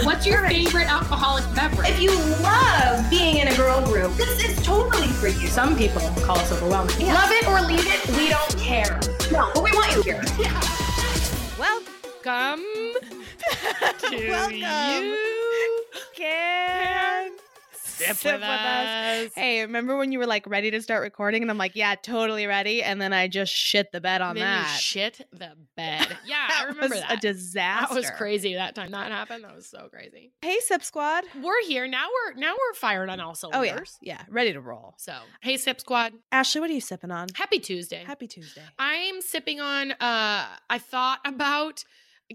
So, what's your favorite alcoholic beverage? If you love being in a girl group, this is totally for you. Some people call us overwhelming. Yeah. Love it or leave it, we don't care. No, but we want you here. Welcome to Welcome. you Can sip, Sip with, with us. us. Hey, remember when you were like ready to start recording and I'm like, yeah, totally ready. And then I just shit the bed on then you that. shit the bed. Yeah, I That remember was that. a disaster. That was crazy that time that happened. That was so crazy. Hey, Sip Squad. We're here now. We're now we're fired on all cylinders. Oh yeah, yeah, ready to roll. So hey, sip squad. Ashley, what are you sipping on? Happy Tuesday. Happy Tuesday. I'm sipping on. uh I thought about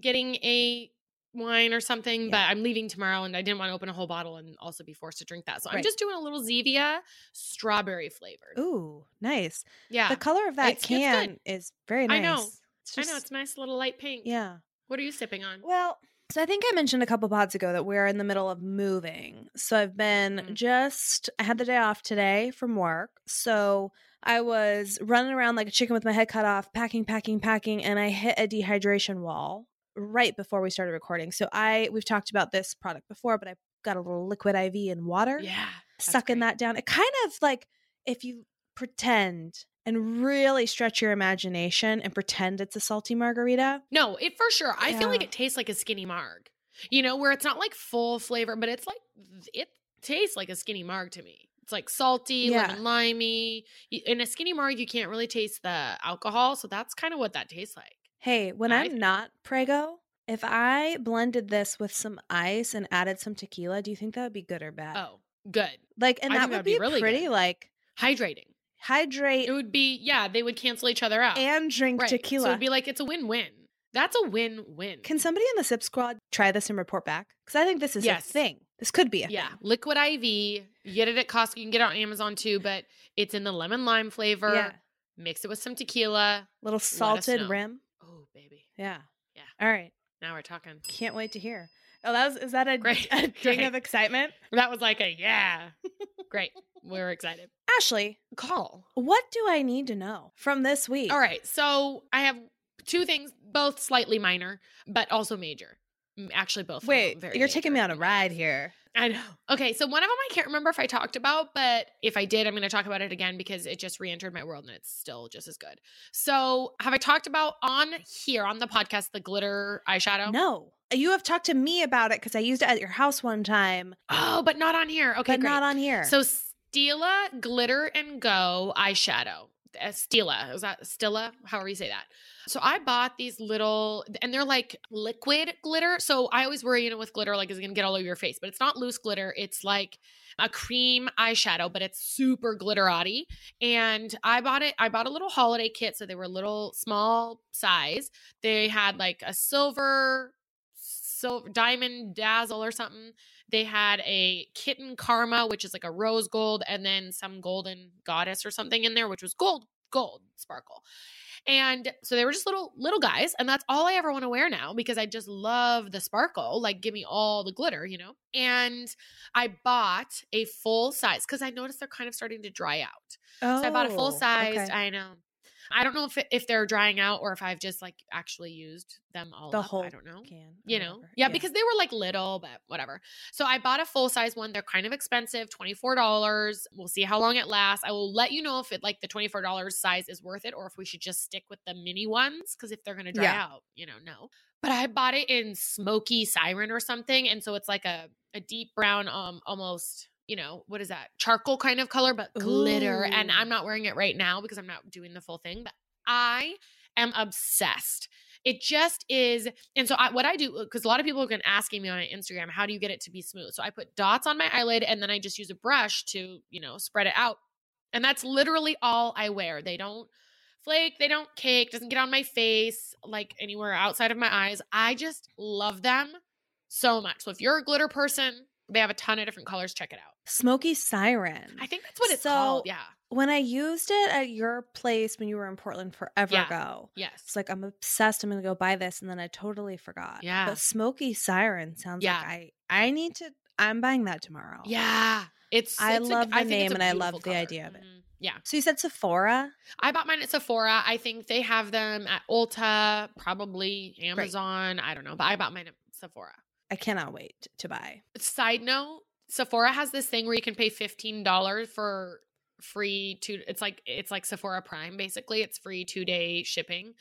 getting a wine or something, but I'm leaving tomorrow, and I didn't want to open a whole bottle and also be forced to drink that. So I'm just doing a little Zevia strawberry flavored. Ooh, nice. Yeah, The color of that It's- it's can is very nice. I know. It's I know it's nice little light pink. yeah. What are you sipping on? Well, so I think I mentioned a couple pods ago that we're in the middle of moving. So I've been Mm. just I had the day off today from work. So I was running around like a chicken with my head cut off, packing, packing, packing, and I hit a dehydration wall right before we started recording. So I we've talked about this product before, but I got a little liquid IV in water. Yeah, sucking great. that down. It kind of like if you pretend and really stretch your imagination and pretend it's a salty margarita. No, it for sure. I feel like it tastes like a skinny marg. You know, where it's not like full flavor, but it's like it tastes like a skinny marg to me. It's like salty, Yeah. lemon limey. In a skinny marg, you can't really taste the alcohol, so that's kind of what that tastes like. Hey, when I'm not prego, if I blended this with some ice and added some tequila, do you think that would be good or bad? Oh, good. like, and I that would be be, really pretty. good. Like, Hydrating. hydrate It would be yeah, they would cancel each other out. and drink right. So tequila. it'd be like it's a win-win. That's a win-win. Can somebody in the Sip Squad try this and report back? Because I think this is Yes. a thing. This could be a yeah, thing. liquid IV. You get it at Costco. You can get it on Amazon too, but it's in the lemon lime flavor. Yeah, Mix it with some tequila. little salted rim. Yeah. Yeah. All right. Now we're talking. Can't wait to hear. Oh, that was is that a, Great, a ding great. of excitement? That was like a yeah. Great. We're excited. Ashley, Coll. what do I need to know from this week? All right. So I have two things, both slightly minor, but also major. Mm, Actually, both. Wait, very you're taking me on a ride here. I know. Okay, so one of them I can't remember if I talked about, but if I did, I'm going to talk about it again because it just re-entered my world and it's still just as good. So, have I talked about on here on the podcast the glitter eyeshadow? No, you have talked to me about it because I used it at your house one time, Oh, but not on here. Okay, but great. not on here. So Stila Glitter and Glow eyeshadow. Uh, Stila. Is that Stila? However you say that. So I bought these little, and they're like liquid glitter. So I always worry, you know, with glitter, like, is it going to get all over your face? But it's not loose glitter. It's like a cream eyeshadow, but it's super glitterati. And I bought it, I bought a little holiday kit. So they were little small size. They had like a silver, silver, diamond dazzle or something. They had a kitten karma, which is like a rose gold, and then some golden goddess or something in there, which was gold, gold sparkle. And so they were just little little guys, and that's all I ever want to wear now because I just love the sparkle. Like, give me all the glitter, you know. And I bought a full size because I noticed they're kind of starting to dry out. oh, So I bought a full oh, size. okay. I know. I don't know if it, if they're drying out or if I've just like actually used them all. the up. whole I don't know can. you know whatever. yeah, because they were like little but whatever so i bought a full size one they're kind of expensive $24 we'll see how long it lasts i will let you know if it like the $24 size is worth it or if we should just stick with the mini ones because if they're gonna dry Yeah. out you know no but i bought it in smoky siren or something and so it's like a, a deep brown um almost you know what is that? Charcoal kind of color but glitter and i'm not wearing it right now because i'm not doing the full thing but i am obsessed. It just is and so I, what i do uh, because a lot of people have been asking me on my instagram how do you get it to be smooth? So i put dots on my eyelid and then i just use a brush to you know spread it out and that's literally all i wear. They don't flake they don't cake doesn't get on my face like anywhere outside of my eyes. I just love them so much. So if you're a glitter person they have a ton of different colors check it out Smoky Siren. i think that's what it's So- called yeah when I used it at your place when you were in Portland forever Yeah. ago, yes it's like I'm obsessed. I'm gonna go buy this, and then I totally forgot. Yeah. but Smoky Siren sounds Yeah. like I I need to. I'm buying that tomorrow. yeah it's I it's a- love the think it's name and I love beautiful the idea of it. Mhm. yeah So you said Sephora. I bought mine at Sephora. I think they have them at Ulta, probably Amazon. I don't know, but I bought mine at Sephora. I cannot wait to buy. Side note, Sephora has this thing where you can pay $15 for free two it's like it's like Sephora Prime basically. It's free 2-day shipping.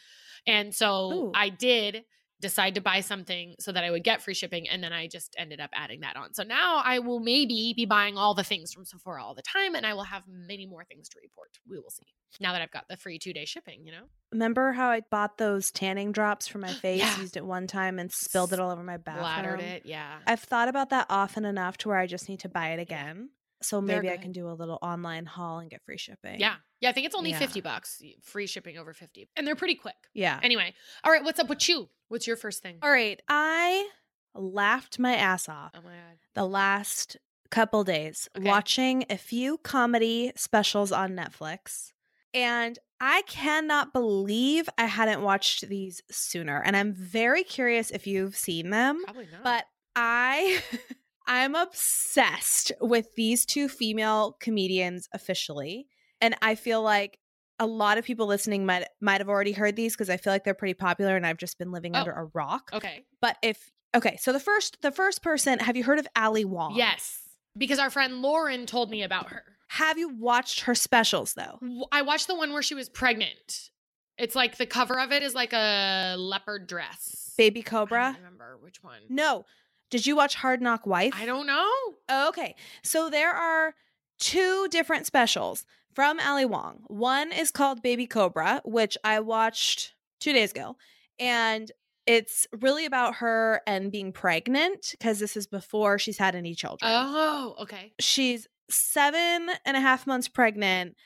And so Ooh. I did decide to buy something so that I would get free shipping and then I just ended up adding that on. So now I will maybe be buying all the things from Sephora all the time and I will have many more things to report. We will see. Now that I've got the free 2-day shipping, you know. Remember how I bought those tanning drops for my face, Yeah. used it one time and spilled it all over my bathroom? Bladdered it, yeah. I've thought about that often enough to where I just need to buy it again. So maybe I can do a little online haul and get free shipping. Yeah. Yeah, I think it's only Yeah. 50 bucks, free shipping over 50. And they're pretty quick. Yeah. Anyway, all right, what's up with you? What's your first thing? All right. I laughed my ass off Oh my god. the last couple days Okay. watching a few comedy specials on Netflix. And I cannot believe I hadn't watched these sooner. And I'm very curious if you've seen them. Probably not. But I I'm obsessed with these two female comedians officially. And I feel like a lot of people listening might might have already heard these because I feel like they're pretty popular and I've just been living Oh. under a rock. okay. But if okay, so the first the first person, have you heard of Ali Wong? Yes. Because our friend Lauren told me about her. Have you watched her specials though? I watched the one where she was pregnant. It's like the cover of it is like a leopard dress. Baby I Cobra? don't remember which one. No. Did you watch Hard Knock Wife? I don't know. Okay. So there are two different specials from Ali Wong. One is called Baby Cobra, which I watched two days ago. And it's really about her and being pregnant because this is before she's had any children. Oh, okay. She's seven and a half months pregnant,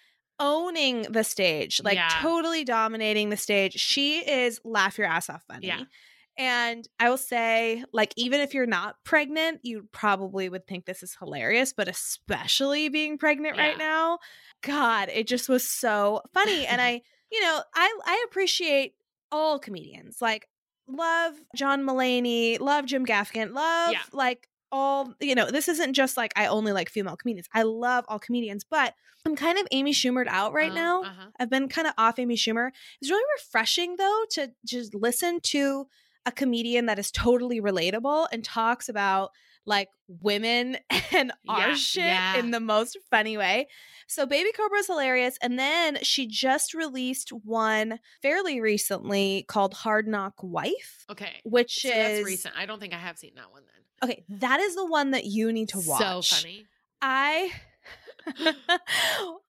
owning the stage, like Yeah. totally dominating the stage. She is laugh your ass off funny. Yeah. And I will say, like, even if you're not pregnant, you probably would think this is hilarious, but especially being pregnant Yeah. right now, God, it just was so funny. and I, you know, I I appreciate all comedians. Like, love John Mulaney, love Jim Gaffigan, love Yeah. like all, you know, this isn't just like I only like female comedians. I love all comedians, but I'm kind of Amy Schumered out right Uh, now. Uh-huh. I've been kind of off Amy Schumer. It's really refreshing though to just listen to a comedian that is totally relatable and talks about like women and our Yeah, shit yeah. in the most funny way. So Baby Cobra is hilarious. And then she just released one fairly recently called Hard Knock Wife, Okay. which So is that's recent. I don't think I have seen that one then. okay. That is the one that you need to watch. So funny. I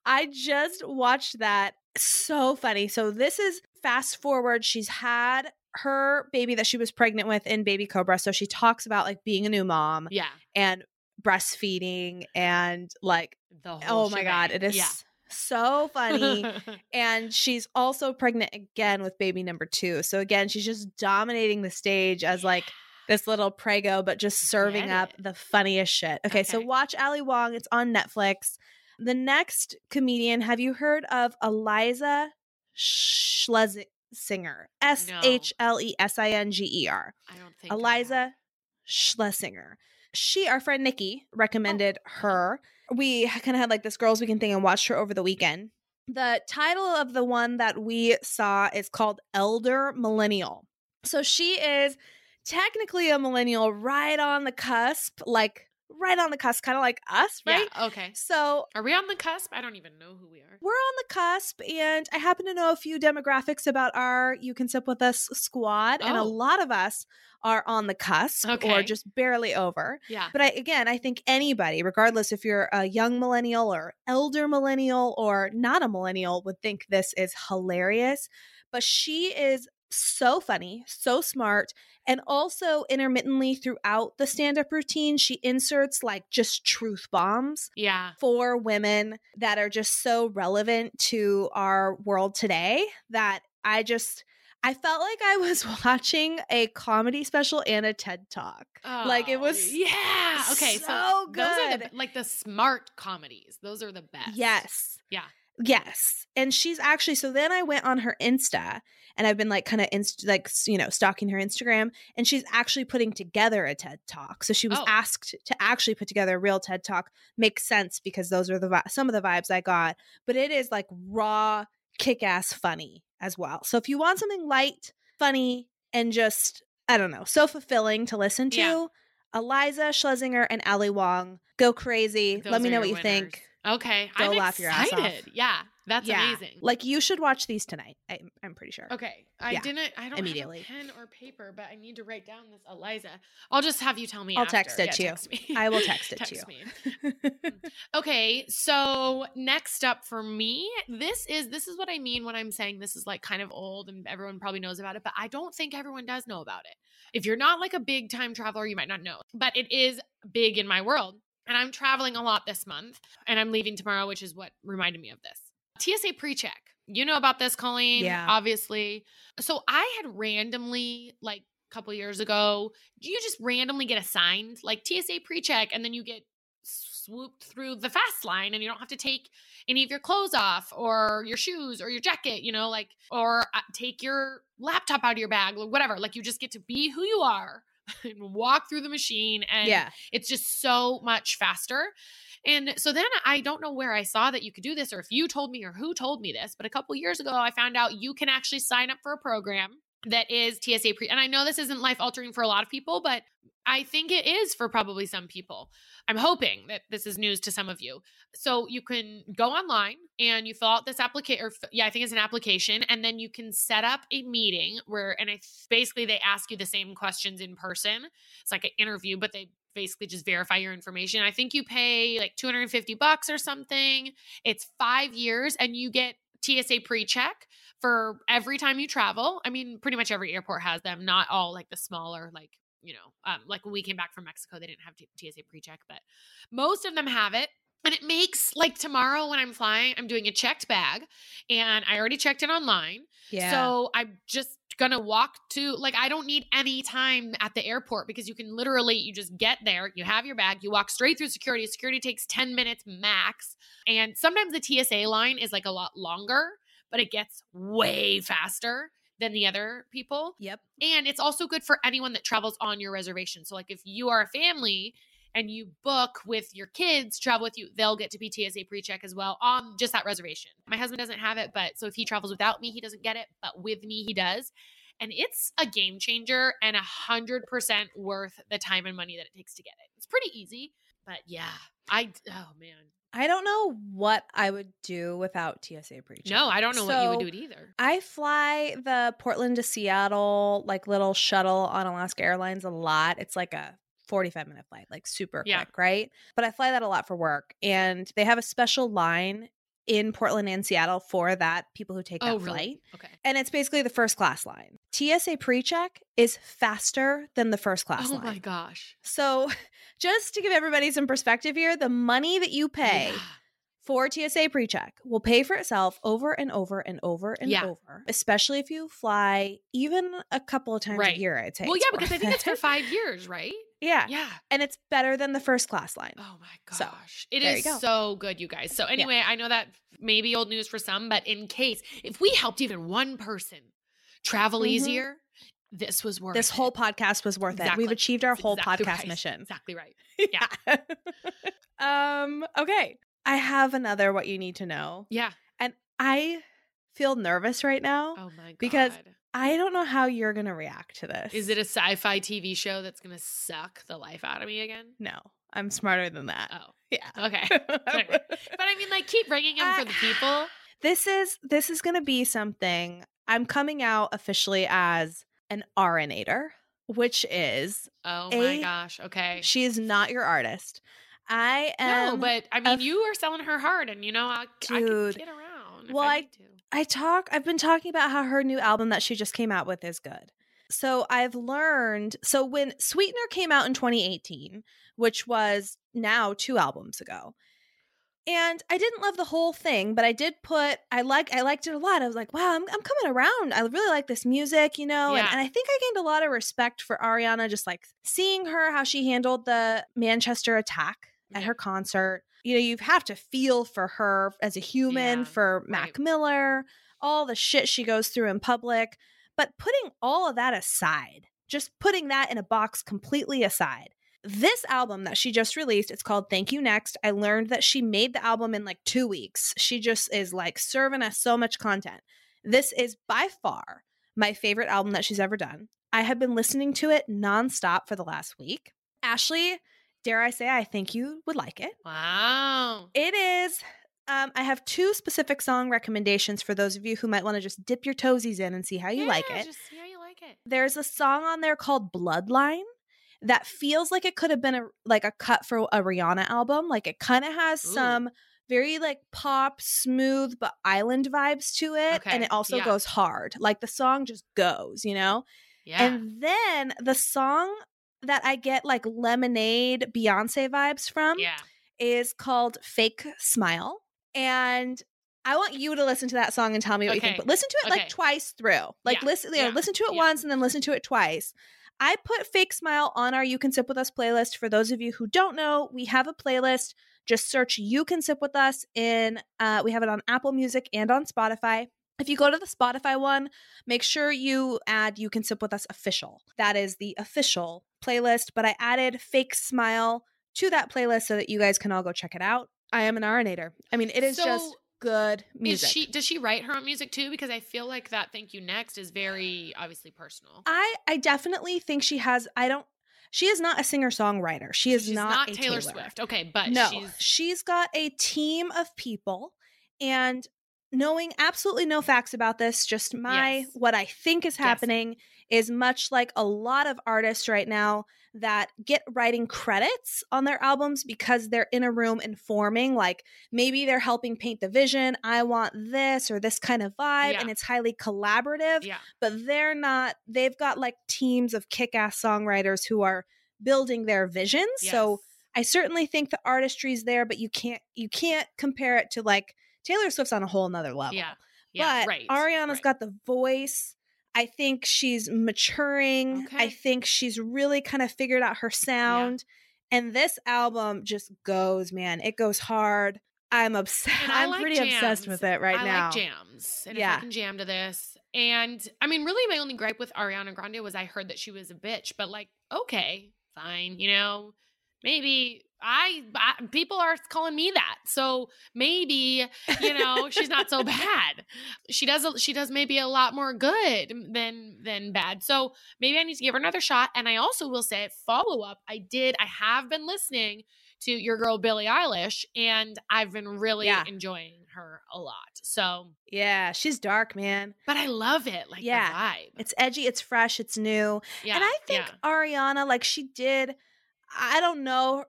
I just watched that. So funny. So this is fast forward. She's had her baby that she was pregnant with in Baby Cobra. So she talks about like being a new mom Yeah. and breastfeeding and like The whole oh my god, it is Yeah. so funny. and she's also pregnant again with baby number 2. So again, she's just dominating the stage as like this little prego, but just serving Get up it. the funniest shit. Okay, so watch Ali Wong. It's on Netflix. The next comedian, have you heard of Eliza Schlesinger? S H L E S I N G E R. I don't think Eliza Schlesinger. She, our friend Nikki, oh, recommended her. We kind of had like this girls' weekend thing and watched her over the weekend. The title of the one that we saw is called Elder Millennial. So she is technically a millennial, right on the cusp, like right on the cusp, kind of like us, right? Yeah. Okay. So Are we on the cusp? I don't even know who we are. we're on the cusp, and I happen to know a few demographics about our You Can Sip With Us squad, and a Oh. lot of us are on the cusp or just barely over. Yeah. But I, again, I think anybody, regardless if you're a young millennial or elder millennial or not a millennial, would think this is hilarious. But she is so funny, so smart, and also intermittently throughout the stand up routine, she inserts like just truth bombs Yeah. for women that are just so relevant to our world today that I just I felt like I was watching a comedy special and a TED talk. Like, it Oh, was Yeah. Okay. So, so those are the good. like the smart comedies. Those are the best. Yes. Yeah. Yes. And she's actually so then I went on her Insta and I've been like kind of inst- like you know stalking her Instagram and she's actually putting together a TED Talk. So she was Oh. asked to actually put together a real TED Talk. Makes sense because those are the vi- some of the vibes I got, but it is like raw kick-ass funny as well. So if you want something light, funny and just I don't know, so fulfilling to listen to, Yeah. Eliza Schlesinger and Ali Wong. Go crazy. Those Let me know what you winners. think. Okay, Go I'm laugh your ass off. excited. Yeah, that's yeah. amazing. Like you should watch these tonight. I, I'm pretty sure. Okay, I Yeah, didn't. I don't immediately. have a pen or paper, but I need to write down this Eliza. I'll just have you tell me. I'll after. text it Yeah, to you. text me. I will text it to you. me. Mm. Okay, so next up for me, this is this is what I mean when I'm saying this is like kind of old and everyone probably knows about it, but I don't think everyone does know about it. If you're not like a big time traveler, you might not know. But it is big in my world. And I'm traveling a lot this month and I'm leaving tomorrow, which is what reminded me of this. TSA pre-check. You know about this, Colleen, Yeah. obviously. So I had randomly like a couple years ago, you just randomly get assigned like TSA pre-check and then you get swooped through the fast line and you don't have to take any of your clothes off or your shoes or your jacket, you know, like, or uh, take your laptop out of your bag or whatever. Like, you just get to be who you are walk through the machine. And yeah. it's just so much faster. And so then I don't know where I saw that you could do this or if you told me or who told me this, but a couple years ago I found out you can actually sign up for a program that is TSA pre. And I know this isn't life altering for a lot of people, but I think it is for probably some people. I'm hoping that this is news to some of you. So you can go online and you fill out this application, or yeah, I think it's an application, and then you can set up a meeting where, and I basically they ask you the same questions in person. It's like an interview, but they basically just verify your information. I think you pay like 250 bucks or something. It's five years, and you get TSA pre-check for every time you travel. I mean, pretty much every airport has them, not all like the smaller, like, you know, um, like when we came back from Mexico, they didn't have TSA pre check, but most of them have it. And it makes like tomorrow when I'm flying, I'm doing a checked bag and I already checked it online. Yeah. So I'm just gonna walk to like I don't need any time at the airport because you can literally you just get there, you have your bag, you walk straight through security. Security takes 10 minutes max. And sometimes the TSA line is like a lot longer, but it gets way faster than the other people. yep. And it's also good for anyone that travels on your reservation. So, like if you are a family and you book with your kids, travel with you, they'll get to be TSA pre check as well on just that reservation. My husband doesn't have it, but so if he travels without me, he doesn't get it, but with me, he does. And it's a game changer and a hundred percent worth the time and money that it takes to get it. It's pretty easy, but yeah, I, oh man. I don't know what I would do without TSA pre No, I don't know what you would do it either. I fly the Portland to Seattle like little shuttle on Alaska Airlines a lot. It's like a 45 minute flight, like super Yeah. quick, right? But I fly that a lot for work. And they have a special line in Portland and Seattle for that, people who take oh, that Oh, flight. Okay. And it's basically the first class line. TSA pre check is faster than the first class Oh line. my gosh. So, just to give everybody some perspective here, the money that you pay Yeah. for TSA pre-check will pay for itself over and over and over and Yeah. over, especially if you fly even a couple of times Right. a year. I'd say. Well, yeah, because I think it's for five years, right? Yeah. Yeah. and it's better than the first class line. Oh my gosh. it there is go. so good, you guys. So, anyway, I know that may be old news for some, but in case, if we helped even one person travel Mhm. easier, this was worth This it. whole podcast was worth it. We've achieved our That's whole exactly podcast right. mission. Exactly right. Yeah. um. Okay. I have another. What you need to know, Yeah. and I feel nervous right now. Oh my God. Because I don't know how you're gonna react to this. is it a sci fi TV show that's going to suck the life out of me again? No, I'm smarter than that. Oh, Yeah. okay. But I mean, like, keep bringing them for the people. this is this is going to be something i'm coming out officially as an Arinator, which is Oh my A- gosh. Okay. she is not your artist i am no, but I mean, f- you are selling her hard, and you know, I, I could get around. Well, I- to. I talk i've been talking about how her new album that she just came out with is good so i've learned so when sweetener came out in 2018 which was now two albums ago and I didn't love the whole thing, but I did put I like I liked it a lot. I was like, wow, I'm I'm coming around. I really like this music, you know. And, Yeah. and I think I gained a lot of respect for Ariana, just like seeing her how she handled the Manchester attack at her mm-hmm. concert. You know, you have to feel for her as a human, Yeah, for Mac right. Miller, all the shit she goes through in public. But putting all of that aside, just putting that in a box completely aside, this album that she just released, it's called Thank You Next. I learned that she made the album in like two weeks. She just is like serving us so much content. This is by far my favorite album that she's ever done. I have been listening to it nonstop for the last week. Ashley, dare I say, I think you would like it. Wow. It is. Um, I have two specific song recommendations for those of you who might want to just dip your toesies in and see how you like Yeah, it. Just see how you like it. There's a song on there called Bloodline that feels like it could have been a like a cut for a Rihanna album. Like it kind of has Ooh. some very like pop, smooth but island vibes to it, and it also yeah. goes hard. Like the song just goes, you know. Yeah. And then the song that I get like lemonade Beyonce vibes from yeah. is called Fake Smile. And I want you to listen to that song and tell me what you think. But listen to it Okay. like twice through. Like Yeah. listen, you know, Yeah. listen to it once and then listen to it twice. I put Fake Smile on our You Can Sip With Us playlist. For those of you who don't know, we have a playlist. Just search You Can Sip With Us in uh we have it on Apple Music and on Spotify. If you go to the Spotify one, make sure you add You Can Sip With Us official. That is the official playlist, but I added Fake Smile to that playlist so that you guys can all go check it out. I am an Arinator. I mean, it is just good music. Is she does she write her own music too? Because I feel like that "Thank You Next" is very obviously personal. I I definitely think she has I don't she is not a singer-songwriter. She is She's not, a Taylor, Swift. Okay, but no, she's she's got a team of people and knowing absolutely no facts about this, just my Yes. what I think is happening is much like a lot of artists right now that get writing credits on their albums because they're in a room informing like maybe they're helping paint the vision i want this or this kind of vibe Yeah. and it's highly collaborative yeah. but they're not they've got like teams of kick-ass songwriters who are building their visions so. I certainly think the artistry's there, but you can't you can't compare it to like Taylor Swift's on a whole nother level. yeah, yeah, but right. Ariana's right. got the voice. I think she's maturing. I think she's really kind of figured out her sound. And this album just goes, man. It goes hard. I'm obsessed. I I'm like pretty obsessed with it right I now. like jams, and Yeah. if I can jam to this, and I mean, really, my only gripe with Ariana Grande was I heard that she was a bitch, but like, okay, fine, you know, maybe I, I people are calling me that, so maybe you know she's not so bad. She does she does maybe a lot more good than than bad. So maybe I need to give her another shot. And I also will say follow up. I did. I have been listening to your girl Billie Eilish, and I've been really Yeah. enjoying her a lot. So, Yeah, she's dark, man. but I love it. Like Yeah. the vibe. It's edgy, it's fresh, it's new. Yeah, and I think yeah. Ariana, like she did, I don't know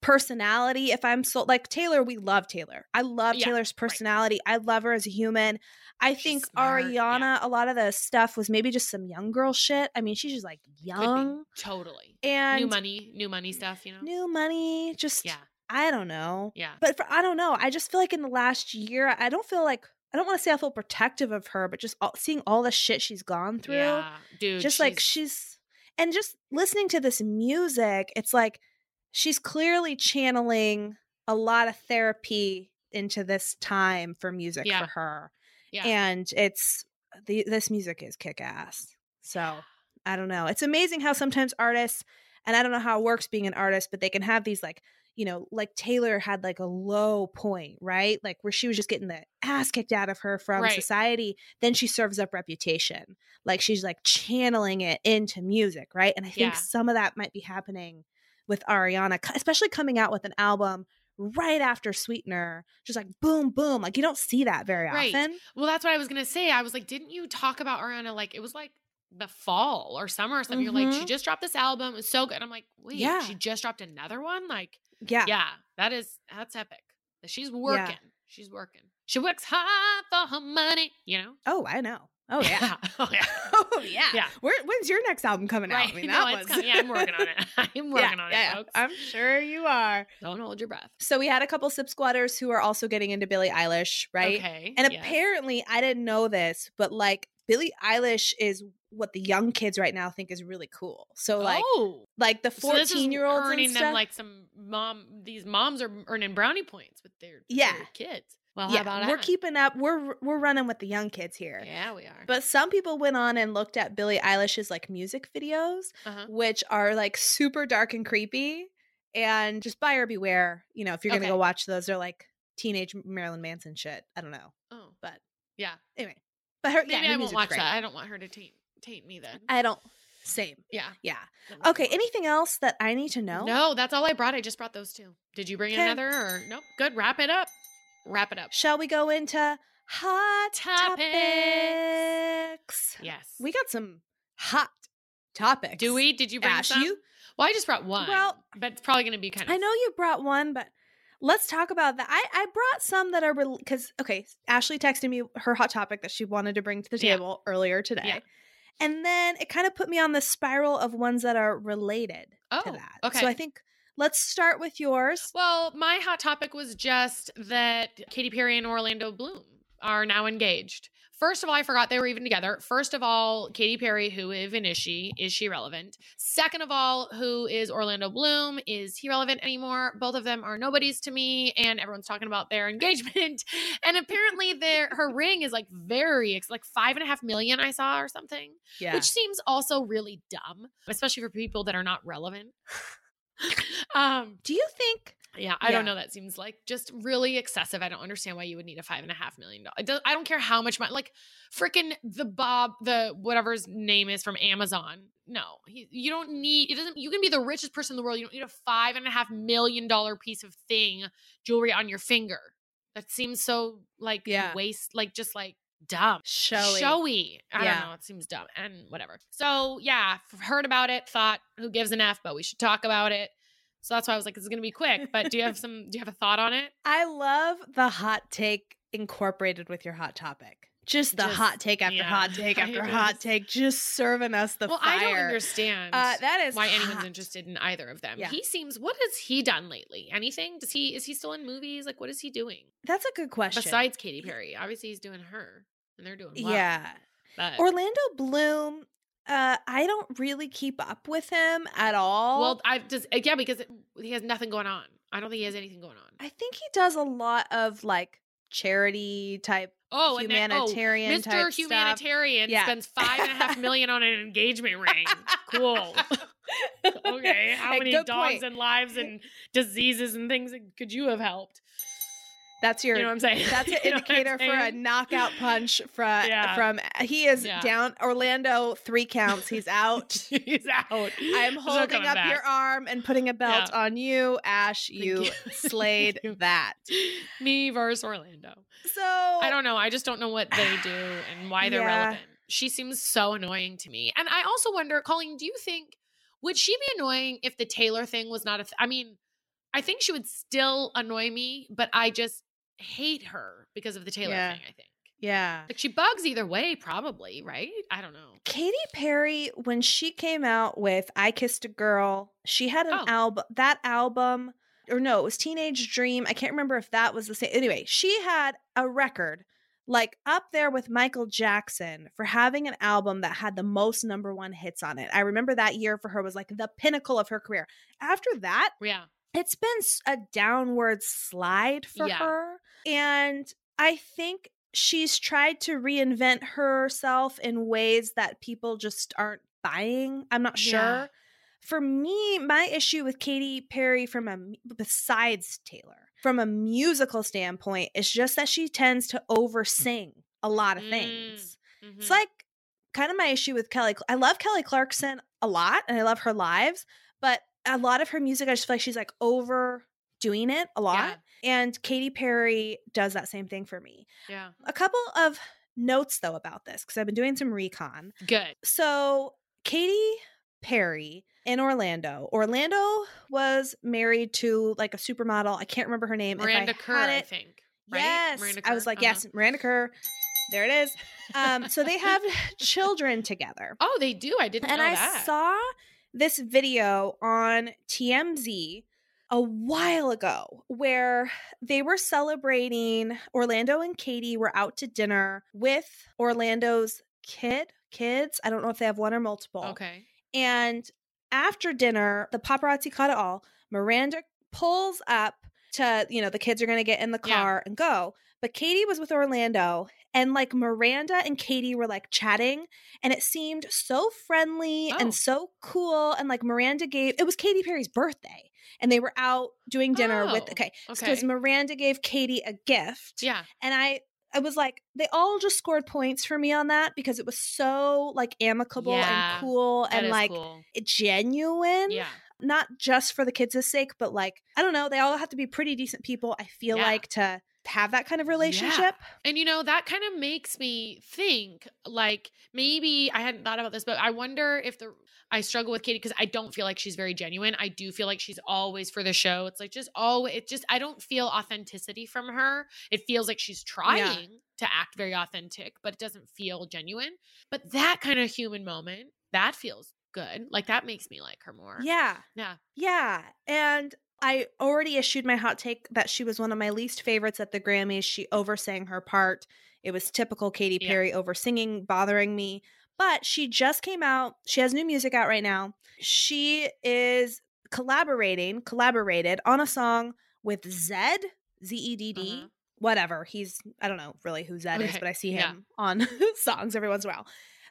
personality. If I'm so like Taylor, we love Taylor. I love Yeah, Taylor's personality. I love her as a human. I She's think smart, Ariana, yeah. a lot of the stuff was maybe just some young girl shit. I mean, she's just like young totally and new money, new money stuff. You know. new money. Just yeah, I don't know. yeah. But for, I don't know. I just feel like in the last year, I don't feel like I don't want to say I feel protective of her, but just all, seeing all the shit she's gone through Yeah, dude. just like she's and just listening to this music it's like she's clearly channeling a lot of therapy into this time for music Yeah. for her yeah. and it's uh, the this music is kick-ass so i don't know it's amazing how sometimes artists and i don't know how it works being an artist but they can have these like you know like taylor had like a low point right like where she was just getting the ass kicked out of her from Right. society then she serves up reputation like she's like channeling it into music right and i think Yeah. some of that might be happening with ariana especially coming out with an album right after sweetener just like boom boom like you don't see that very Right. often Well, that's what I was gonna say. I was like, didn't you talk about Ariana? Like it was like the fall or summer or something. You're like, she Mhm. just dropped this album. It's so good. I'm like, wait, Yeah. she just dropped another one. Like, yeah yeah, that is that's epic. She's working. She's working. She works hard for her money. You know. Oh, I know. Oh yeah. oh yeah. oh yeah. Yeah. Where, when's your next album coming out? I mean, no, that was. coming. Yeah, I'm working on it. I'm working on it, yeah, folks. I'm sure you are. Don't hold your breath. So we had a couple sip squatters who are also getting into Billie Eilish, right? Okay. And yes. apparently, I didn't know this, but like Billie Eilish is what the young kids right now think is really cool. So like, oh, like the so fourteen year olds earning and them like some mom. These moms are earning brownie points with their, Yeah. their kids. Well, how yeah, we're keeping up. We're we're running with the young kids here. Yeah, we are. But some people went on and looked at Billie Eilish's like music videos, uh-huh. which are like super dark and creepy. And just buyer beware, you know, if you're gonna Okay. go watch those, they're like teenage Marilyn Manson shit. I don't know, oh, but yeah. anyway. But her, Maybe yeah, I won't watch great. that. I don't want her to taint taint me then. I don't. Same. Yeah. Yeah. Okay. Anything else that I need to know? No, that's all I brought. I just brought those two. Did you bring Okay. another or nope? Good. Wrap it up. Wrap it up. Shall we go into hot Topics. topics? Yes. We got some hot topics. Do we? Did you bring Ash, some? you? Well, I just brought one. Well, but it's probably going to be kind of. I know you brought one, but let's talk about that. I, I brought some that are because okay, Ashley texted me her hot topic that she wanted to bring to the Yeah. table earlier today. Yeah. And then it kind of put me on the spiral of ones that are related Oh, to that. okay. So I think let's start with yours. Well, my hot topic was just that Katy Perry and Orlando Bloom are now engaged. First of all, I forgot they were even together. First of all, Katy Perry, who even is she? Is she relevant? Second of all, who is Orlando Bloom? Is he relevant anymore? Both of them are nobodies to me, and everyone's talking about their engagement. And apparently, their her ring is like very ex- like five and a half million. I saw or something Yeah. which seems also really dumb, especially for people that are not relevant. um, Do you think yeah, I don't know. That seems like just really excessive. I don't understand why you would need a five and a half million don't, I don't care how much money, like freaking the Bob, the whatever his name is from Amazon. No, he, you don't need. It doesn't. You can be the richest person in the world. You don't need a five and a half million dollar piece of thing, jewelry on your finger. That seems so like Yeah. waste, like just like dumb showy? showy. I Yeah. don't know. It seems dumb and whatever. So yeah, heard about it. Thought who gives an f, but we should talk about it. So that's why I was like, this is gonna be quick. But do you have some? Do you have a thought on it? I love the hot take incorporated with your hot topic. Just the Just- hot take after yeah, hot take after hot take, just serving us the well, fire. I don't understand. Uh, that is why anyone's interested in either of them. Yeah. He seems. What has he done lately? Anything? Does he? Is he still in movies? Like, what is he doing That's a good question. besides Katy Perry? Obviously, he's doing her, and they're doing well. yeah, But Orlando Bloom. Uh, I don't really keep up with him at all. well, I just yeah because it, he has nothing going on. I don't think he has anything going on. I think he does a lot of like charity type, Oh, and then, oh, humanitarian Mr. Humanitarian Yeah. spends five and a half million on an engagement ring. Cool. Okay. How many dogs point. and lives and diseases and things could you have helped? That's your You know what I'm saying? That's an You know what I'm indicator for a knockout punch from Yeah. from he is Yeah. down Orlando three counts. He's out. He's out. I'm holding up back. your arm and putting a belt Yeah. on you, Ash. You, you. slayed that. Me versus Orlando. So I don't know. I just don't know what they do and why they're relevant. She seems so annoying to me. And I also wonder, Colleen, do you think would she be annoying if the Taylor thing was not a th- I mean, I think she would still annoy me, but I just hate her because of the Taylor Yeah. thing, I think. Yeah. Like she bugs either way, probably, right? I don't know. Katy Perry, when she came out with I Kissed a Girl, she had an Oh. album. That album, or no, it was Teenage Dream. I can't remember if that was the same. Anyway, she had a record like up there with Michael Jackson for having an album that had the most number one hits on it. I remember that year for her was like the pinnacle of her career. After that, Yeah. It's been a downward slide for Yeah. her. And I think she's tried to reinvent herself in ways that people just aren't buying. I'm not sure. Yeah. For me, my issue with Katy Perry from a besides Taylor, from a musical standpoint, is just that she tends to oversing a lot of Mm, things. It's Mhm. like kind of my issue with Kelly. I love Kelly Clarkson a lot and I love her lives, but a lot of her music, I just feel like she's like overdoing it a lot. And Katy Perry does that same thing for me. yeah. A couple of notes though about this because I've been doing some recon. Good. So Katy Perry in Orlando. Orlando was married to like a supermodel. I can't remember her name. If I Miranda Kerr, had I think. Right? Yes. Miranda Kerr? I was like, Uh-huh. yes, Miranda Kerr. There it is. Um, so they have children together. Oh, they do. I didn't And know I that. saw this video on TMZ a while ago where they were celebrating Orlando and Katy were out to dinner with Orlando's kid, kids. I don't know if they have one or multiple. Okay. And after dinner, the paparazzi caught it all. Miranda pulls up to, you know, the kids are going to get in the Yeah. car and go. But Katy was with Orlando, and like Miranda and Katy were like chatting, and it seemed so friendly Oh. and so cool. And like Miranda gave it was Katy Perry's birthday, and they were out doing dinner with Oh, okay, Okay. because Miranda gave Katy a gift, yeah. and I I was like, they all just scored points for me on that because it was so like amicable Yeah, and cool and like cool. genuine. Yeah. Not just for the kids' sake, but like, I don't know, they all have to be pretty decent people, I feel Yeah. like, to have that kind of relationship. And you know, that kind of makes me think like maybe I hadn't thought about this, but I wonder if the I struggle with Katy because I don't feel like she's very genuine. I do feel like she's always for the show. It's like just always it just I don't feel authenticity from her. It feels like she's trying to act very authentic, but it doesn't feel genuine. But that kind of human moment, that feels good. Like that makes me like her more. Yeah. Yeah. Yeah. And I already issued my hot take that she was one of my least favorites at the Grammys. She oversang her part. It was typical Katy Yeah. Perry oversinging, bothering me. But she just came out. She has new music out right now. She is collaborating, collaborated on a song with Zedd, Z E D D, Uh-huh. whatever. He's, I don't know really who Zedd is, but I see yeah. him on songs every once in a while.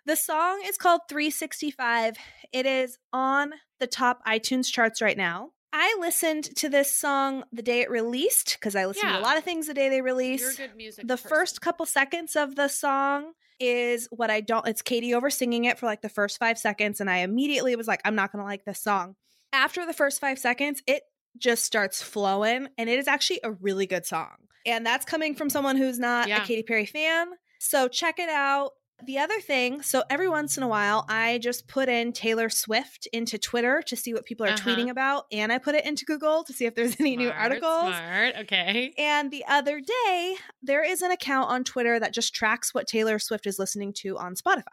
The song is called 365. It is on the top iTunes charts right now. I listened to this song the day it released because I listened to a lot of things the day they You're a release. good music. The person. first couple seconds of the song is what I don't, it's Katy over singing it for like the first five seconds. And I immediately was like, I'm not to like this song. After the first five seconds, it just starts flowing and it is actually a really good song. And that's coming from someone who's not Yeah. a Katy Perry fan. So check it out. The other thing, so every once in a while, I just put in Taylor Swift into Twitter to see what people are Uh-huh. tweeting about, and I put it into Google to see if there's any new articles. Smart. Okay. And the other day, there is an account on Twitter that just tracks what Taylor Swift is listening to on Spotify.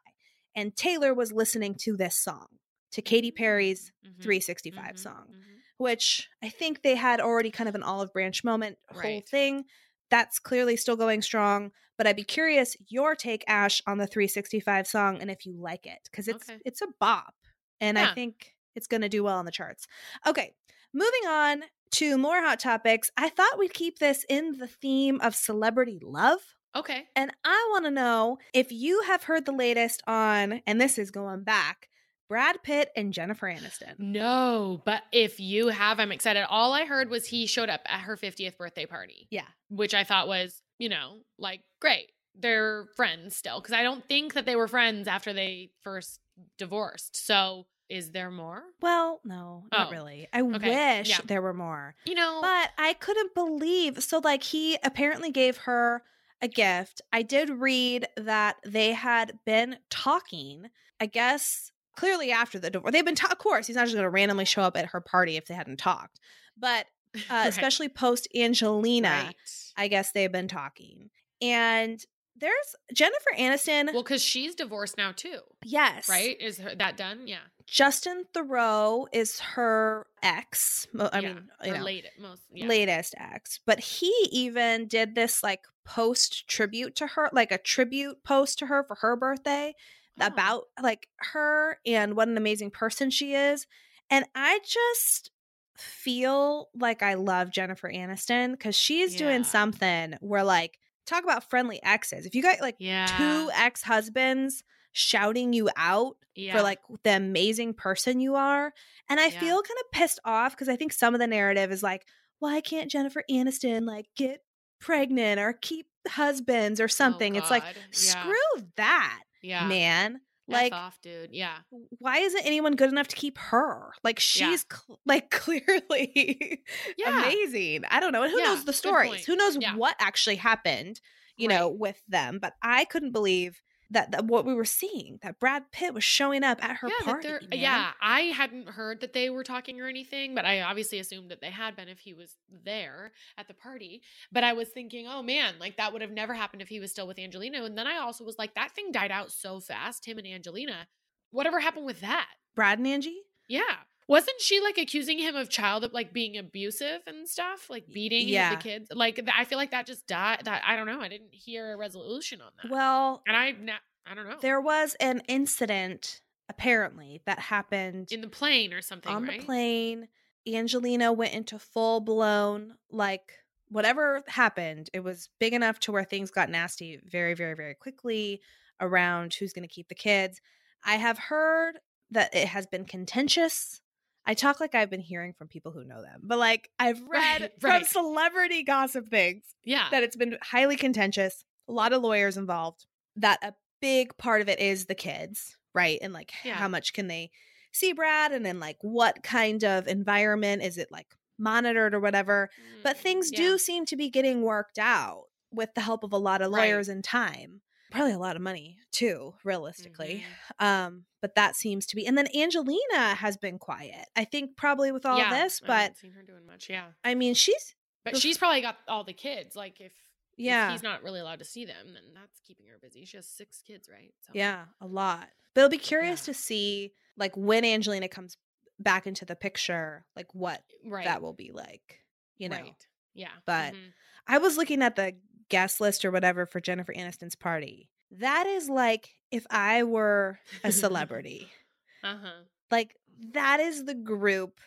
And Taylor was listening to this song, to Katy Perry's Mhm, 365 mhm, song, mhm. which I think they had already kind of an olive branch moment, whole Right. thing. That's clearly still going strong. But I'd be curious your take, Ash, on the 365 song and if you like it. Because it's Okay. it's a bop. And I think it's gonna do well on the charts. Okay. Moving on to more hot topics. I thought we'd keep this in the theme of celebrity love. Okay. And I want to know if you have heard the latest on, and this is going back, Brad Pitt and Jennifer Aniston. No, but if you have, I'm excited. All I heard was he showed up at her 50th birthday party, Yeah. which I thought was, you know, like great. They're friends still because I don't think that they were friends after they first divorced. So is there more? Well, no, not Oh, really. I okay, wish yeah. there were more. You know, But I couldn't believe. So, like, he apparently gave her a gift. I did read that they had been talking, I guess, clearly after the divorce. They've been, ta- of course, he's not just going to randomly show up at her party if they hadn't talked. But uh, Right. especially post Angelina, Right. I guess they've been talking. And there's Jennifer Aniston. Well, because she's divorced now too, yes. right? Is her, that done? Yeah. Justin Theroux is her ex. I Yeah, mean, you know, late, most yeah. latest ex. But he even did this like post tribute to her, like a tribute post to her for her birthday Oh. about like her and what an amazing person she is. And I just feel like I love Jennifer Aniston because she's Yeah. doing something where like talk about friendly exes. If you got like yeah, two ex husbands shouting you out yeah. for like the amazing person you are. And I feel kind of pissed off because I think some of the narrative is like, why can't Jennifer Aniston like get pregnant or keep husbands or Oh, something? it's like, screw that, yeah. man. F Like, off, dude. Yeah. why isn't anyone good enough to keep her? Like, Yeah. she's cl- like clearly Yeah. amazing. I don't know. And who Yeah, knows the stories? Who knows Yeah. what actually happened, you know, with them? But I couldn't believe that, that what we were seeing that Brad Pitt was showing up at her yeah, party. yeah, I hadn't heard that they were talking or anything, but I obviously assumed that they had been if he was there at the party. But I was thinking, oh man, like that would have never happened if he was still with Angelina. And then I also was like, that thing died out so fast, him and Angelina. Whatever happened with that? Brad and Angie. Yeah. Wasn't she like accusing him of child like being abusive and stuff, like beating yeah. the kids? Like I feel like that just died. That I don't know. I didn't hear a resolution on that. Well, and I I don't know there was an incident apparently that happened in the plane or something, on right? the plane. Angelina went into full blown like whatever happened. It was big enough to where things got nasty very, very, very quickly around who's going to keep the kids. I have heard that it has been contentious. I talk like I've been hearing from people who know them, but like I've read Right, from right. celebrity gossip things Yeah. that it's been highly contentious. a lot of lawyers involved. That a big part of it is the kids, right? And like Yeah. how much can they see Brad and then like what kind of environment is it like monitored or whatever. But Mm, things yeah. do seem to be getting worked out with the help of a lot of Right. lawyers and time. Probably a lot of money too, realistically. Mhm. Um, but that seems to be and then Angelina has been quiet. I think probably with all yeah, this, I but haven't seen her doing much. Yeah, I mean she's but she's probably got all the kids. Like if if yeah. he's not really allowed to see them, then that's keeping her busy. She has six kids, right? So Yeah, a lot. But it'll be curious Yeah. to see like when Angelina comes back into the picture, like what right. that will be like, you know. Right. Yeah, But- mhm. I was looking at the guest list or whatever for Jennifer Aniston's party. That is like if I were a celebrity. uh-huh. like that is the group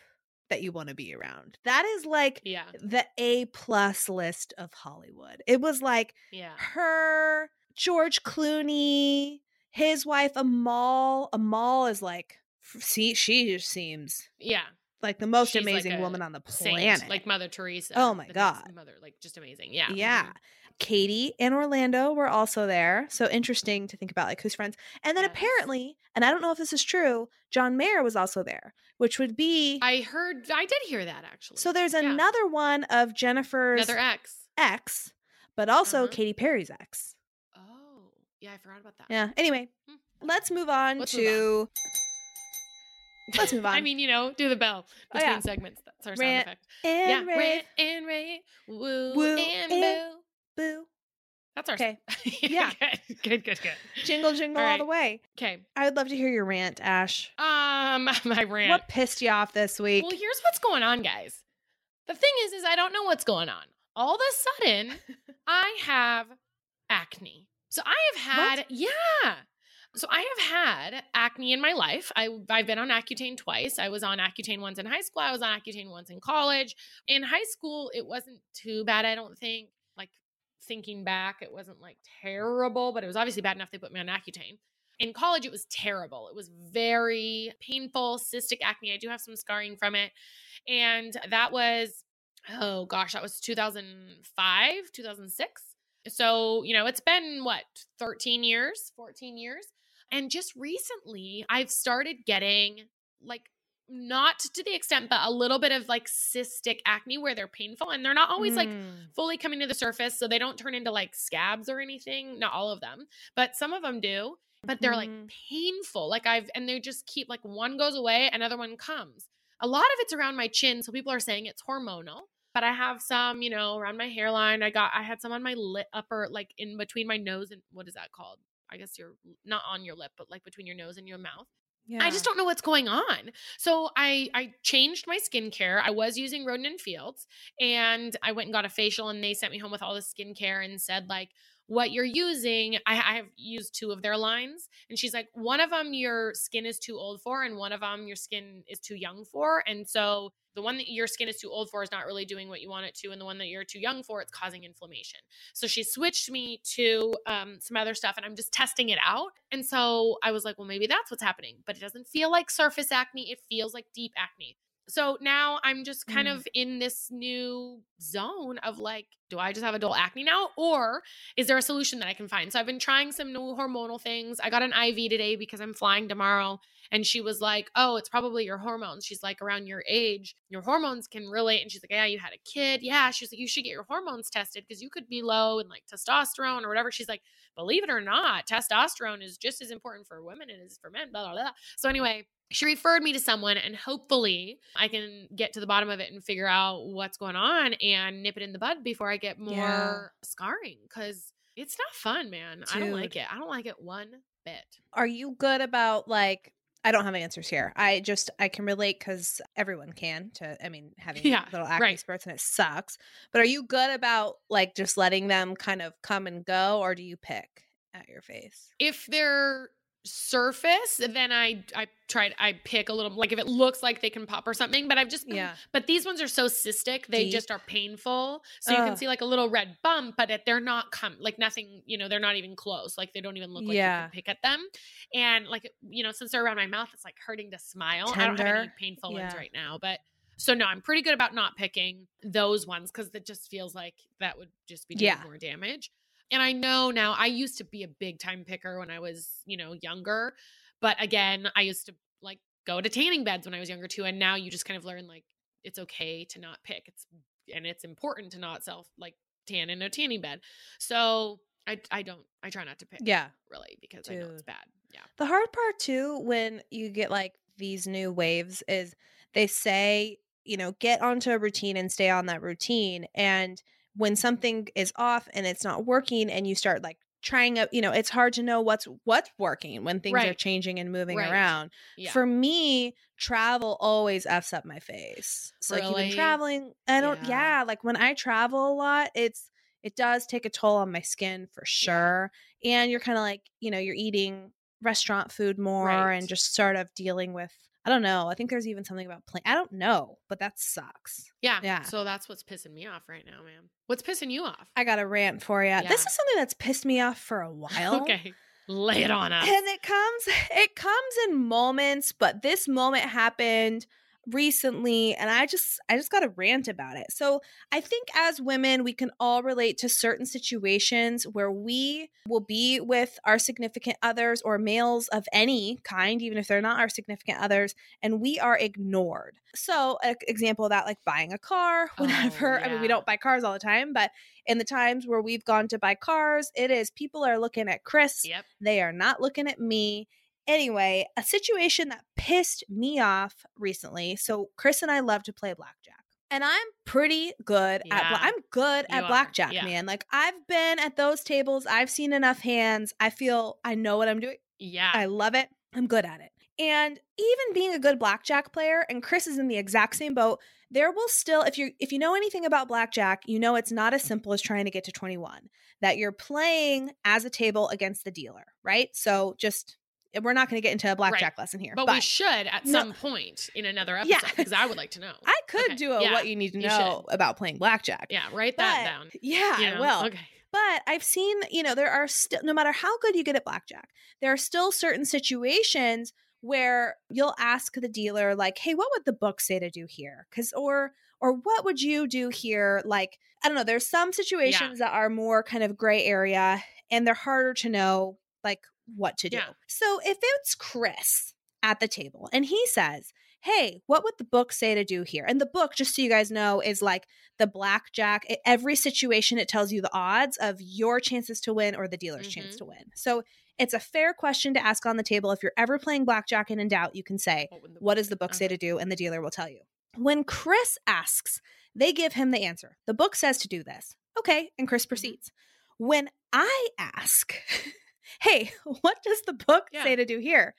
that you want to be around. That is like Yeah, the A plus list of Hollywood. It was like yeah. her, George Clooney, his wife Amal. Amal is like, see, she just seems Yeah, like the most She's amazing a woman on the saint, planet. like Mother Teresa. Oh my God. Mother, like just amazing. Yeah, yeah. mhm. Katy and Orlando were also there. So interesting to think about like who's friends. And then Yes. apparently, and I don't know if this is true, John Mayer was also there, which would be I heard. I did hear that actually. so there's Yeah. another one of Jennifer's another ex. ex, but also Uh-huh. Katy Perry's ex. Oh, yeah, I forgot about that. Yeah. Anyway, Hmm. let's move on Let's to move Let's move on. I mean, you know, do the bell Oh, between yeah. segments. That's our Rant sound effect. and yeah, rave, rant and rave, woo, Woo and, and- boo. boo, That's our Okay. yeah. good, good, good, good. jingle jingle All all, right. the way. Okay. I would love to hear your rant, Ash. Um, my rant. What pissed you off this week? Well, here's what's going on, guys. The thing is, is I don't know what's going on. All of a sudden, I have acne. So I have had, yeah. So I have had acne in my life. I, I've been on Accutane twice. I was on Accutane once in high school. I was on Accutane once in college. In high school, it wasn't too bad, I don't think. Like thinking back, it wasn't like terrible, but it was obviously bad enough they put me on Accutane. In college, it was terrible. It was very painful, cystic acne. I do have some scarring from it. And that was, oh gosh, that was 2005, 2006. So, you know, it's been what, 13 years, 14 years? And just recently, I've started getting like, not to the extent, but a little bit of like cystic acne where they're painful and they're not always like Mm. fully coming to the surface. So they don't turn into like scabs or anything. Not all of them, but some of them do. But they're like Mhm. painful. Like I've, and they just keep like one goes away, another one comes. A lot of it's around my chin. So people are saying it's hormonal, but I have some, you know, around my hairline. I got, I had some on my lip, upper, like in between my nose and what is that called? I guess you're not on your lip, but like between your nose and your mouth. yeah. I just don't know what's going on. So I I changed my skincare. I was using Rodan and Fields, and I went and got a facial, and they sent me home with all the skincare and said like, what you're using. I, I have used two of their lines, and she's like, one of them your skin is too old for, and one of them your skin is too young for, and so. The one that your skin is too old for is not really doing what you want it to, and the one that you're too young for, it's causing inflammation. So she switched me to um, some other stuff, and I'm just testing it out. And so I was like, well, maybe that's what's happening. But it doesn't feel like surface acne, it feels like deep acne. So now I'm just kind Mm. of in this new zone of like, do I just have adult acne now? Or is there a solution that I can find? So I've been trying some new hormonal things. I got an IV today because I'm flying tomorrow. And she was like, oh, it's probably your hormones. She's like, around your age, your hormones can really. And she's like, yeah, you had a kid. Yeah. She's like, you should get your hormones tested because you could be low in like testosterone or whatever. She's like, believe it or not, testosterone is just as important for women as it is for men. Blah, blah, blah. So anyway, she referred me to someone and hopefully I can get to the bottom of it and figure out what's going on and nip it in the bud before I get more Yeah. scarring because it's not fun, man. I don't like it. I don't like it one bit. Are you good about like I don't have answers here. I just I can relate because everyone can to I mean having Yeah, little acne right. spurts and it sucks. But are you good about like just letting them kind of come and go or do you pick at your face? If they're surface, then I I tried I pick a little like if it looks like they can pop or something, but I've just Yeah. But these ones are so cystic, they Deep. just are painful. So you can see like a little red bump, but it, they're not come like nothing, you know, they're not even close. Like they don't even look like Yeah. you can pick at them. And like, you know, since they're around my mouth, it's like hurting to smile. I don't have any Tender. painful ones right now, but so no, I'm pretty good about not picking those ones because it just feels like that would just be doing Yeah. more damage. And I know now I used to be a big time picker when I was, you know, younger. But again, I used to like go to tanning beds when I was younger too. And now you just kind of learn like it's okay to not pick. It's and it's important to not self like tan in a tanning bed. So I I don't I try not to pick Yeah. really because I know it's bad. Yeah. The hard part too when you get like these new waves is they say, you know, get onto a routine and stay on that routine. And when something is off and it's not working and you start like trying up, you know, it's hard to know what's what's working when things are changing and moving Right. around. Yeah. For me, travel always f's up my face. So like even traveling, I don't Yeah. yeah, like when I travel a lot, it's it does take a toll on my skin for sure. And you're kind of like, you know, you're eating restaurant food more Right. and just sort of dealing with I don't know. I think there's even something about playing. I don't know, but that sucks. yeah. Yeah. So that's what's pissing me off right now, man. What's pissing you off? I got a rant for you. This is something that's pissed me off for a while. okay. Lay it on us. And it comes it comes in moments, but this moment happened recently and I just I just got a rant about it. So, I think as women we can all relate to certain situations where we will be with our significant others or males of any kind even if they're not our significant others and we are ignored. So, an example of that like buying a car, Oh, whenever I mean we don't buy cars all the time, but in the times where we've gone to buy cars, it is people are looking at Chris Yep. they are not looking at me. Anyway, a situation that pissed me off recently. So Chris and I love to play blackjack. And I'm pretty good at bla- I'm good at are, blackjack, yeah. man. Like I've been at those tables, I've seen enough hands. I feel I know what I'm doing. Yeah. I love it. I'm good at it. And even being a good blackjack player, and Chris is in the exact same boat, there will still, if you if you know anything about blackjack, you know it's not as simple as trying to get to 21. That you're playing as a table against the dealer, right? So just we're not going to get into a blackjack lesson here. but, we should at No. some point in another episode because I would like to know. I could Okay, do a yeah, what you need to you know about playing blackjack. yeah, write But that down. yeah, you I know? will. Okay. But I've seen, you know, there are still, no matter how good you get at blackjack, there are still certain situations where you'll ask the dealer, like, hey, what would the book say to do here? Because, or, or what would you do here? Like, I don't know, there's some situations that are more kind of gray area and they're harder to know, like, what to do. Yeah. So if it's Chris at the table and he says, hey, what would the book say to do here? And the book, just so you guys know, is like the blackjack. Every situation, it tells you the odds of your chances to win or the dealer's chance Mhm. to win. So it's a fair question to ask on the table. If you're ever playing blackjack and in doubt, you can say, What, what does the book say Okay. to do? And the dealer will tell you. When Chris asks, they give him the answer. The book says to do this. Okay. And Chris proceeds. When I ask, hey, what does the book Yeah. say to do here?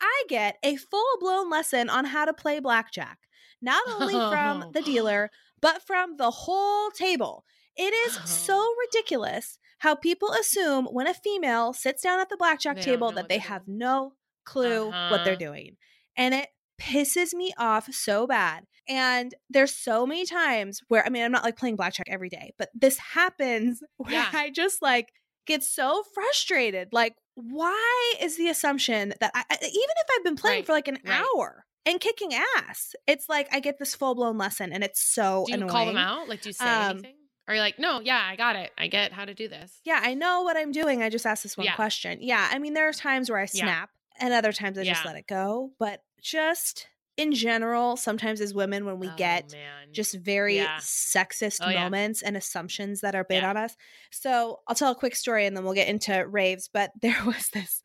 I get a full blown lesson on how to play blackjack, not only from the dealer, but from the whole table. It is so Oh. ridiculous how people assume when a female sits down at the blackjack They table that they have doing. no clue what they're Uh-huh. doing. And it pisses me off so bad. And there's so many times where I mean, I'm not like playing blackjack every day, but this happens where Yeah. I just like get so frustrated. Like, why is the assumption that I, even if I've been playing Right, for like an right. hour and kicking ass, it's like I get this full blown lesson and it's so Do you annoying. call them out? Like, do you say Um, anything? Or you're like, no, yeah, I got it. I get how to do this. Yeah, I know what I'm doing. I just asked this one Yeah. question. Yeah, I mean, there are times where I Yeah. snap and other times I just let it go. But just in general, sometimes as women, when we Oh, get man. just very Yeah. sexist Oh, yeah. moments and assumptions that are made Yeah. on us. So I'll tell a quick story and then we'll get into raves. But there was this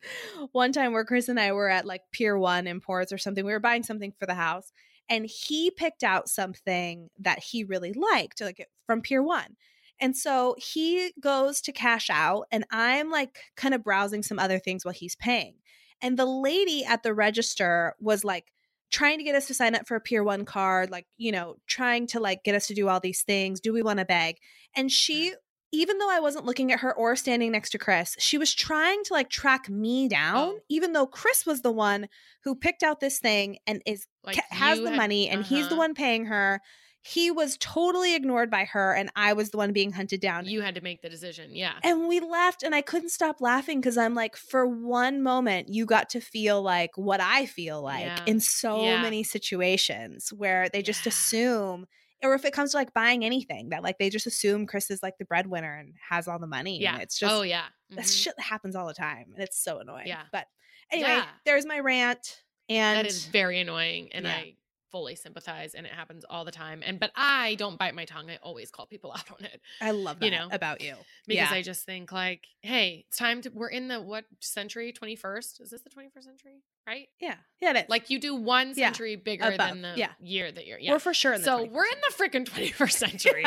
one time where Chris and I were at like Pier One Imports or something. We were buying something for the house and he picked out something that he really liked, like from Pier One. And so he goes to cash out, and I'm like kind of browsing some other things while he's paying. And the lady at the register was like, trying to get us to sign up for a Pier 1 card, like, you know, trying to like get us to do all these things. Do we want to beg? And she even though I wasn't looking at her or standing next to Chris, she was trying to like track me down, Oh. even though Chris was the one who picked out this thing and is Like, ca- has the had- money and he's the uh-huh. one paying her. He was totally ignored by her and I was the one being hunted down. You had to make the decision. Yeah. And we left, and I couldn't stop laughing because I'm like, for one moment, you got to feel like what I feel like Yeah. in so Yeah. many situations where they just Yeah. assume or if it comes to like buying anything that like they just assume Chris is like the breadwinner and has all the money. Yeah. And it's just oh yeah. that's Mhm. shit that happens all the time. And it's so annoying. Yeah. But anyway, Yeah. there's my rant. And that is very annoying and Yeah. I fully sympathize and it happens all the time. And but I don't bite my tongue. I always call people out on it I love that you know, about you. because Yeah. I just think like, hey, it's time to we're in the what century? 21st? Is this the 21st century? Right? Yeah. Yeah. Like you do one Yeah. century bigger Above. than the Yeah. year that you're yeah. we're for sure in the so 21st we're in the freaking 21st century.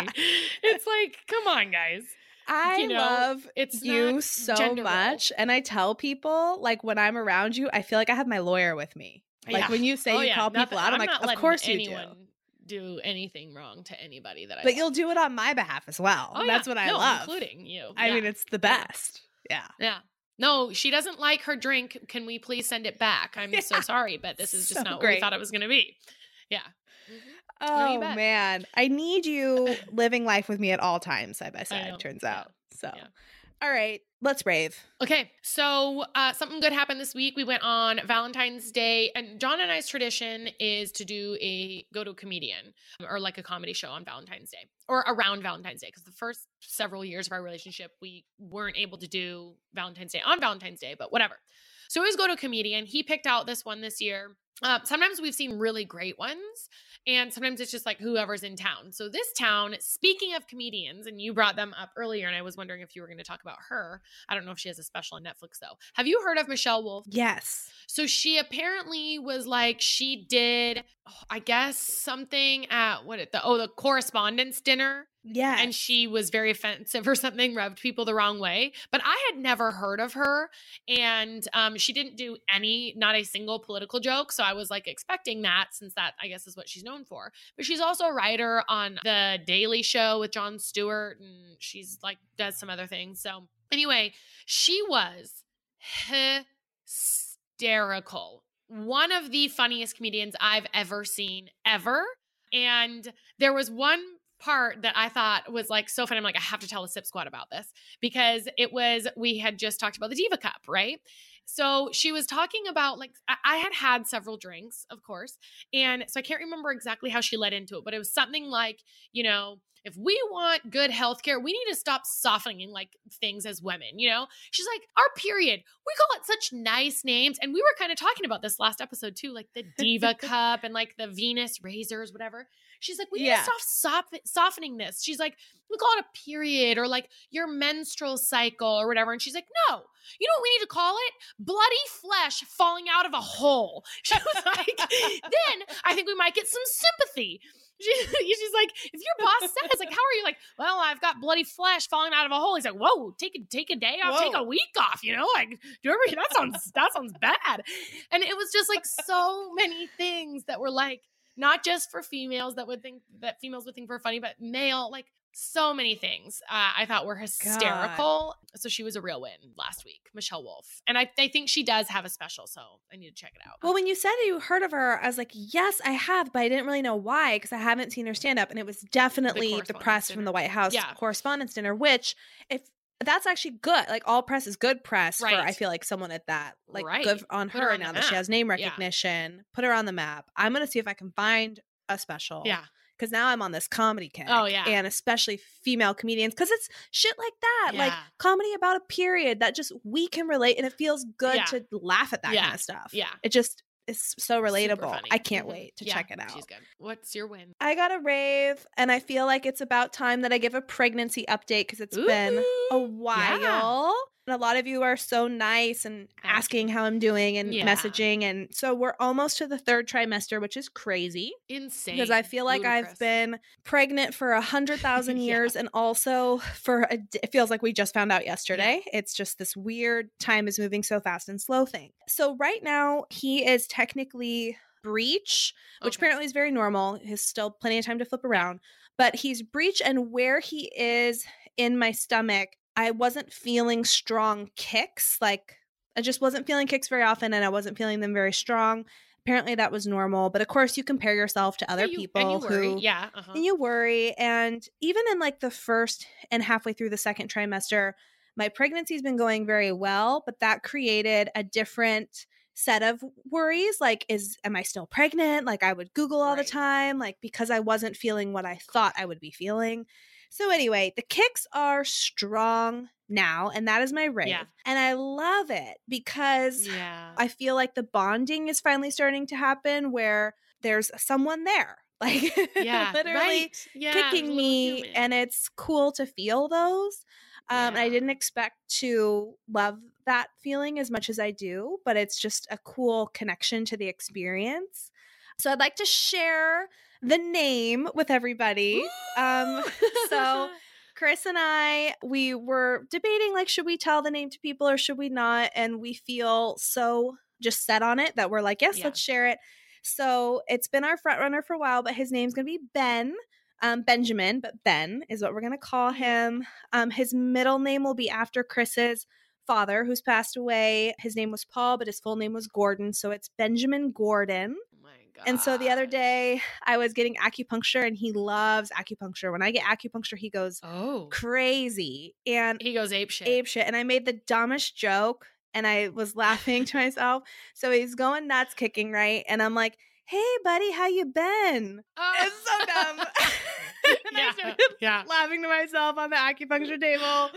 it's like, come on, guys. I you know, love It's you so much. And I tell people, like, when I'm around you, I feel like I have my lawyer with me. Like, Yeah. when you say Oh, you yeah, call nothing- people out, I'm, like, of course you do. do anything wrong to anybody that I But love. you'll do it on my behalf as well. Oh, That's yeah. what I No, love. including you. I mean, it's the best. Yeah. Yeah. No, she doesn't like her drink. Can we please send it back? I'm so sorry, but this is just So not what great. we thought it was going to be. Yeah. Mhm. No, Oh man, I need you living life with me at all times, side by side. Turns out. So, Yeah. All right, let's rave. Okay, so uh, something good happened this week. We went on Valentine's Day, and John and I's tradition is to do a go to a comedian or like a comedy show on Valentine's Day or around Valentine's Day. Because the first several years of our relationship, we weren't able to do Valentine's Day on Valentine's Day, but whatever. So we always go to a comedian. He picked out this one this year. Uh, sometimes we've seen really great ones, and sometimes it's just like whoever's in town. So this town, speaking of comedians, and you brought them up earlier, and I was wondering if you were going to talk about her. I don't know if she has a special on Netflix though. Have you heard of Michelle Wolf? Yes. So she apparently was like she did, oh, I guess something at what it the oh the correspondence dinner, Yes. and she was very offensive or something, rubbed people the wrong way. But I had never heard of her, and um, she didn't do any, not a single political joke. So I was like expecting that, since that I guess is what she's known for. But she's also a writer on the Daily Show with Jon Stewart, and she's like does some other things. So anyway, she was hysterical. One of the funniest comedians I've ever seen, ever. And there was one part that I thought was like so funny. I'm like, I have to tell the Sip Squad about this because it was, we had just talked about the Diva Cup, right? So she was talking about like, I- I had had several drinks, of course. And so I can't remember exactly how she led into it, but it was something like, you know, if we want good health care, we need to stop softening like things as women, you know? She's like, our period, we call it such nice names. And we were kind of talking about this last episode too, like the Diva Cup and like the Venus razors, whatever. She's like, we need Yeah. to stop sof- softening this. She's like, we call it a period or like your menstrual cycle or whatever. And she's like, no, you know what we need to call it? Bloody flesh falling out of a hole. She was like, then I think we might get some sympathy. She, she's like, if your boss says, like, how are you? Like, well, I've got bloody flesh falling out of a hole. He's like, whoa, take a take a day off, take a week off. You know, like, do you remember that sounds that sounds bad. And it was just like so many things that were like not just for females that would think that females would think were funny, but male like so many things uh, I thought were hysterical. So she was a real win last week, Michelle Wolf, and I, I think she does have a special, so I need to check it out. Well, when you said you heard of her, I was like, yes, I have, but I didn't really know why because I haven't seen her stand up. And it was definitely the, correspondence press from the White House Yeah. correspondence dinner, which, if that's actually good, like all press is good press for, I feel like someone at that. Like, Right. good on Put her, her on now that she has name Yeah. recognition. Put her on the map. I'm going to see if I can find a special. yeah, Because now I'm on this comedy oh, kick. Oh, yeah. And especially female comedians because it's shit like that. Yeah. Like comedy about a period that just we can relate and it feels good Yeah. to laugh at that Yeah. kind of stuff. Yeah. It just is so relatable. I can't Mhm. wait to Yeah, check it out. She's good. What's your win? I got a rave and I feel like it's about time that I give a pregnancy update because it's been a Ooh, while. And a lot of you are so nice and asking how I'm doing and Yeah. messaging. And so we're almost to the third trimester, which is crazy Insane. because I feel like I've been pregnant for a hundred thousand Yeah. years, and also for a, it feels like we just found out yesterday. It's just this weird time is moving so fast and slow thing. So right now he is technically breech, which Okay. apparently is very normal. He's still plenty of time to flip around, but he's breech, and where he is in my stomach, I wasn't feeling strong kicks. Like I just wasn't feeling kicks very often, and I wasn't feeling them very strong. Apparently that was normal, but of course you compare yourself to other you- people and you worry. who yeah, uh-huh. and you worry. And even in like the first and halfway through the second trimester, my pregnancy's been going very well, but that created a different set of worries like is am i still pregnant like i would google all Right. the time like because i wasn't feeling what i thought i would be feeling so anyway the kicks are strong now and that is my rave Yeah. and i love it because Yeah. i feel like the bonding is finally starting to happen where there's someone there like yeah. literally right. Yeah, kicking me human. and it's cool to feel those um and i didn't expect to love that feeling as much as i do but it's just a cool connection to the experience so i'd like to share the name with everybody um so Chris and I, we were debating like, should we tell the name to people or should we not? And we feel so just set on it that we're like, yes, Yeah. let's share it. So it's been our front runner for a while, but his name's gonna be Ben. Um, Benjamin, but Ben is what we're gonna call him. Um, his middle name will be after Chris's father, who's passed away. His name was Paul, but his full name was Gordon, so it's Benjamin Gordon. God. And so the other day, I was getting acupuncture, and he loves acupuncture. When I get acupuncture, he goes Oh. crazy and He goes ape shit. ape shit. And I made the dumbest joke, and I was laughing to myself. So he's going nuts, kicking right, and I'm like, "Hey, buddy, how you been?" Oh. It's so dumb. and yeah. I started yeah. laughing to myself on the acupuncture table.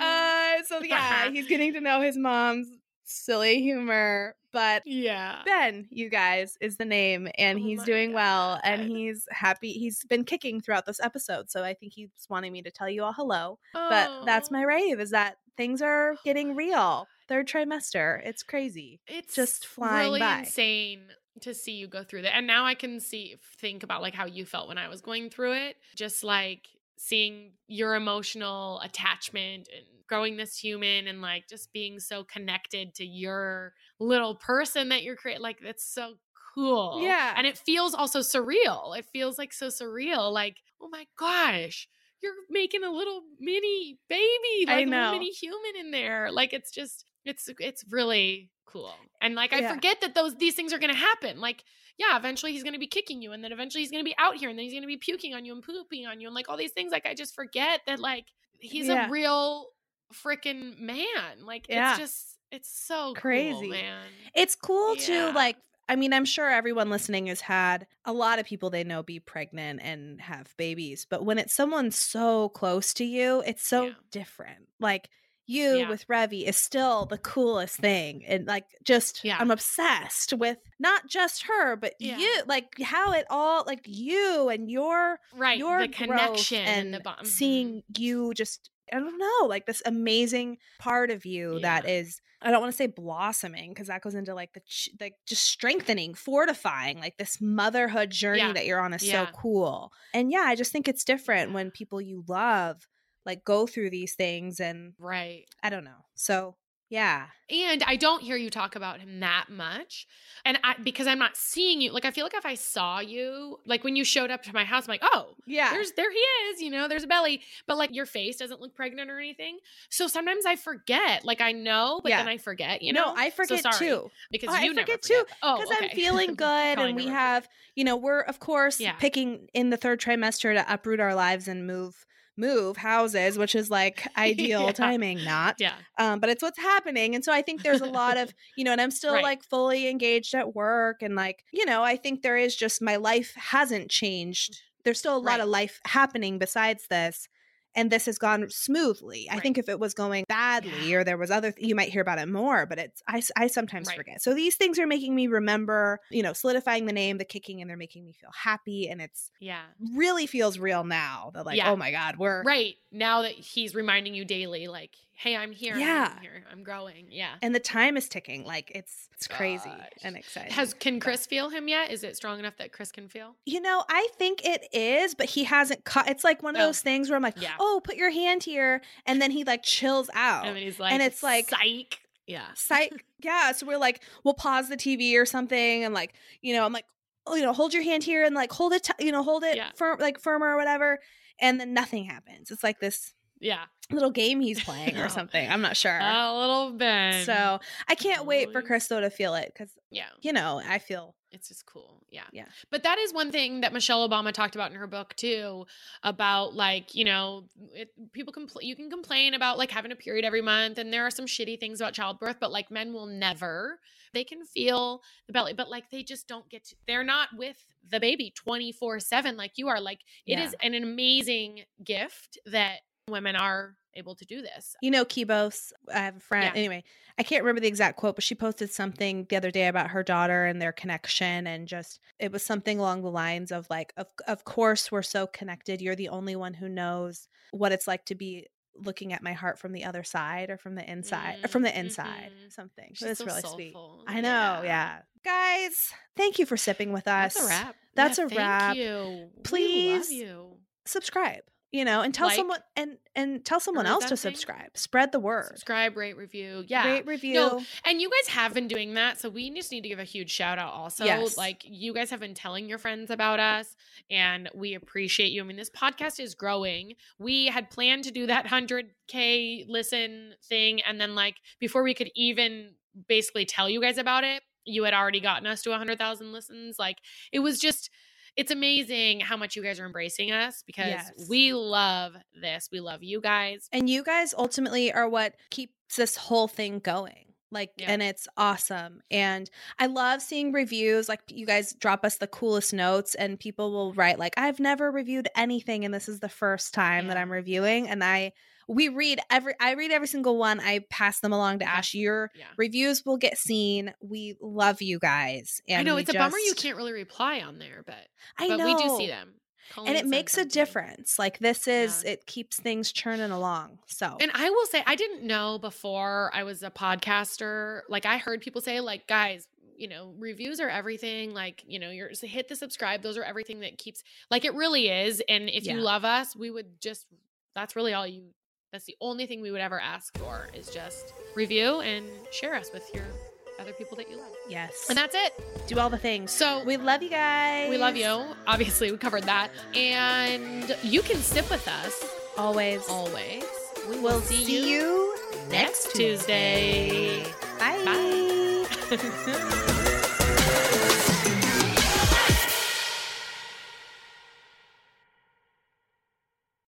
Uh, so yeah, he's getting to know his mom's silly humor, but yeah. Ben, you guys, is the name, and Oh he's doing well, and he's happy. He's been kicking throughout this episode, so I think he's wanting me to tell you all hello. But that's my Oh. rave: is that things are oh getting real. Third trimester, it's crazy. It's just flying really by. insane to see you go through that. And now I can see think about like how you felt when I was going through it. Just like seeing your emotional attachment and growing this human and like just being so connected to your little person that you're creating. Like that's so cool. Yeah. And it feels also surreal. It feels like so surreal. Like, oh my gosh. You're making a little mini baby, I like a little mini human in there. Like it's just it's it's really cool. And like I Yeah. forget that those these things are gonna happen. Like, yeah, eventually he's gonna be kicking you, and then eventually he's gonna be out here, and then he's gonna be puking on you and pooping on you, and like all these things. Like I just forget that like he's Yeah. a real freaking man. Like Yeah. it's just it's so Crazy. cool, man. It's cool Yeah. to like. I mean, I'm sure everyone listening has had a lot of people they know be pregnant and have babies, but when it's someone so close to you, it's so Yeah. different. Like you Yeah. with Revi is still the coolest thing. And like just Yeah. I'm obsessed with not just her, but Yeah. you like how it all like you and your Right. your the connection and, and the bond. Mm-hmm. seeing you just I don't know, like this amazing part of you that is I don't want to say blossoming because that goes into like the ch- like just strengthening, fortifying, like this motherhood journey that you're on is so cool. And yeah, I just think it's different when people you love like go through these things and Right. I don't know. So, yeah. And I don't hear you talk about him that much. And I because I'm not seeing you. Like I feel like if I saw you, like when you showed up to my house, I'm like, oh, Yeah. there's there he is, you know, there's a belly. But like your face doesn't look pregnant or anything. So sometimes I forget. Like I know, but Yeah. then I forget, you no, know. I So forget sorry, too. Because Oh, I you never forget too, forget. Oh, because I'm feeling good and we have, you know, we're of course Yeah. picking in the third trimester to uproot our lives and move move houses, which is like ideal Yeah. timing, not. Yeah. Um, but it's what's happening. And so I think there's a lot of, you know, and I'm still Right. like fully engaged at work and like, you know, I think there is just my life hasn't changed. There's still a lot Right. of life happening besides this. And this has gone smoothly. I think if it was going badly Yeah. or there was other, you might hear about it more. But it's I, I sometimes Right. forget. So these things are making me remember, you know, solidifying the name, the kicking, and they're making me feel happy. And it's Yeah. really feels real now. That like, Yeah. oh my god, we're Right. Now that he's reminding you daily, like, hey, I'm here. Yeah. I'm here. I'm growing. Yeah. and the time is ticking. Like it's it's crazy Gosh. and exciting. Has can Chris feel him yet? Is it strong enough that Chris can feel? You know, I think it is, but he hasn't cut. It's like one of Oh. those things where I'm like, Yeah. oh, put your hand here. And then he like chills out. And then he's like, and it's like- psych. Yeah. Psych. yeah. So we're like, we'll pause the TV or something. And like, you know, I'm like, oh, you know, hold your hand here and like hold it, t- you know, hold it Yeah. firm, like firmer or whatever. And then nothing happens. It's like this Yeah. little game he's playing or something. I'm not sure. A little bit. so I can't wait for. Crystal to feel it because yeah. you know I feel It's just cool. Yeah. Yeah. But that is one thing that Michelle Obama talked about in her book too about like, you know, it, people compl- you can complain about like having a period every month and there are some shitty things about childbirth, but like men will never. They can feel the belly, but like they just don't get to, they're not with the baby 24/7 like you are. Like it Yeah. is an amazing gift that women are able to do this. you know Kibos. I have a friend. Yeah. Anyway, I can't remember the exact quote, but she posted something the other day about her daughter and their connection, and just it was something along the lines of like, of of course we're so connected. You're the only one who knows what it's like to be looking at my heart from the other side or from the inside or from the Mm, inside. mhm. Something. She's That's so really sweet. I know. Yeah. guys, thank you for sipping with us. That's a wrap. That's Yeah, a thank wrap. You. Please you. Subscribe. You know, and tell Like, someone and and tell someone else to subscribe. Spread the word. Subscribe, rate, review. Yeah. Rate review. No, and you guys have been doing that. So we just need to give a huge shout out also. Yes. Like you guys have been telling your friends about us and we appreciate you. I mean, this podcast is growing. We had planned to do that 100K listen thing. And then, like, before we could even basically tell you guys about it, you had already gotten us to 100,000 listens. Like, it was just. It's amazing how much you guys are embracing us because Yes. we love this. We love you guys. And you guys ultimately are what keeps this whole thing going. Like, Yeah. and it's awesome. And I love seeing reviews. Like, you guys drop us the coolest notes, and people will write, like, I've never reviewed anything, and this is the first time that I'm reviewing. And I, we read every, I read every single one. I pass them along to. Ash. Your Yeah. reviews will get seen. We love you guys. And I know it's a bummer you can't really reply on there, but I but know. we do see them. And it makes a difference. Like, this is, Yeah. it keeps things churning along. So, And I will say, I didn't know before I was a podcaster. Like I heard people say, like, guys, you know, reviews are everything. Like, you know, you're so hit the subscribe. Those are everything that keeps. Like, it really is. And if Yeah. you love us, we would just. That's really all you. That's the only thing we would ever ask for is just review and share us with your other people that you love. yes. And that's it. do all the things. So We love you guys. we love you. Obviously, we covered that. And you can sip with us Always. always. We will see, see you next Tuesday. Bye. Bye.